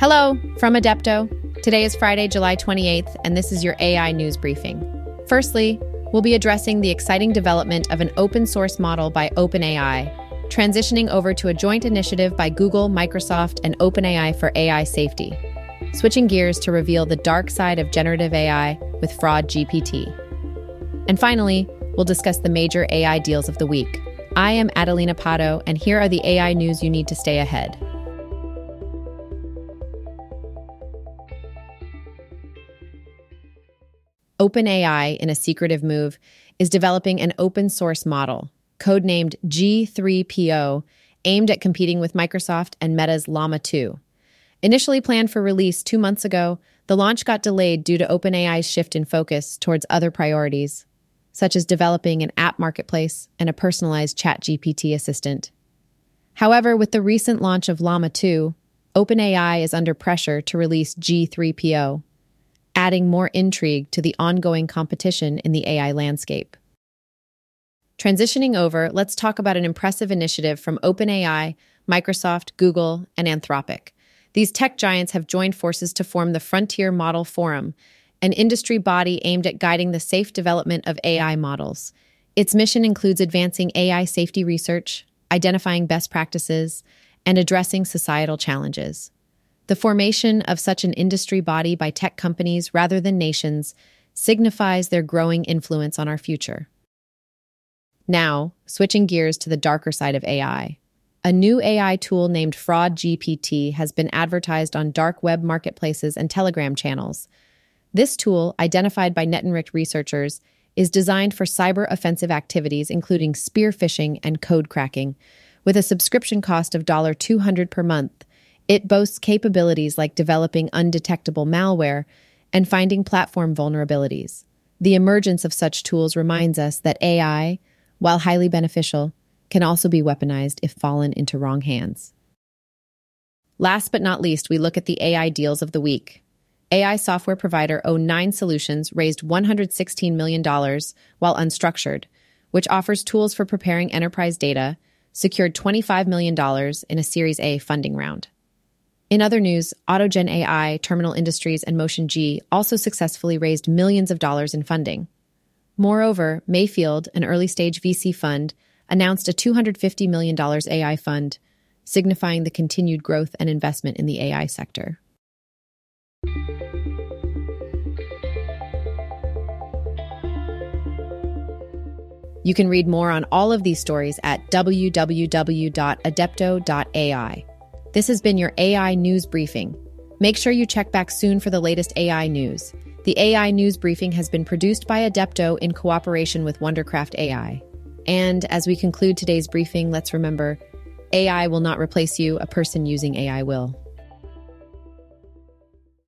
Hello from Adepto. Today is Friday, July 28th, and this is your AI news briefing. Firstly, we'll be addressing the exciting development of an open source model by OpenAI, transitioning over to a joint initiative by Google, Microsoft, and OpenAI for AI safety. Switching gears to reveal the dark side of generative AI with FraudGPT. And finally, we'll discuss the major AI deals of the week. I am Adelina Pato, and here are the AI news you need to stay ahead. OpenAI, in a secretive move, is developing an open source model, codenamed G3PO, aimed at competing with Microsoft and Meta's Llama 2. Initially planned for release two months ago, the launch got delayed due to OpenAI's shift in focus towards other priorities, such as developing an app marketplace and a personalized ChatGPT assistant. However, with the recent launch of Llama 2, OpenAI is under pressure to release G3PO, adding more intrigue to the ongoing competition in the AI landscape. Transitioning over, let's talk about an impressive initiative from OpenAI, Microsoft, Google, and Anthropic. These tech giants have joined forces to form the Frontier Model Forum, an industry body aimed at guiding the safe development of AI models. Its mission includes advancing AI safety research, identifying best practices, and addressing societal challenges. The formation of such an industry body by tech companies rather than nations signifies their growing influence on our future. Now, switching gears to the darker side of AI. A new AI tool named FraudGPT has been advertised on dark web marketplaces and Telegram channels. This tool, identified by Netenrich researchers, is designed for cyber offensive activities including spear phishing and code cracking. With a subscription cost of $200 per month, it boasts capabilities like developing undetectable malware and finding platform vulnerabilities. The emergence of such tools reminds us that AI, while highly beneficial, can also be weaponized if fallen into wrong hands. Last but not least, we look at the AI deals of the week. AI software provider O9 Solutions raised $116 million while unstructured, which offers tools for preparing enterprise data, secured $25 million in a Series A funding round. In other news, AutoGen AI, Terminal Industries, and Motion G also successfully raised millions of dollars in funding. Moreover, Mayfield, an early stage VC fund, announced a $250 million AI fund, signifying the continued growth and investment in the AI sector. You can read more on all of these stories at www.adepto.ai. This has been your AI News Briefing. Make sure you check back soon for the latest AI news. The AI News Briefing has been produced by Adepto in cooperation with Wondercraft AI. And as we conclude today's briefing, let's remember AI will not replace you, a person using AI will.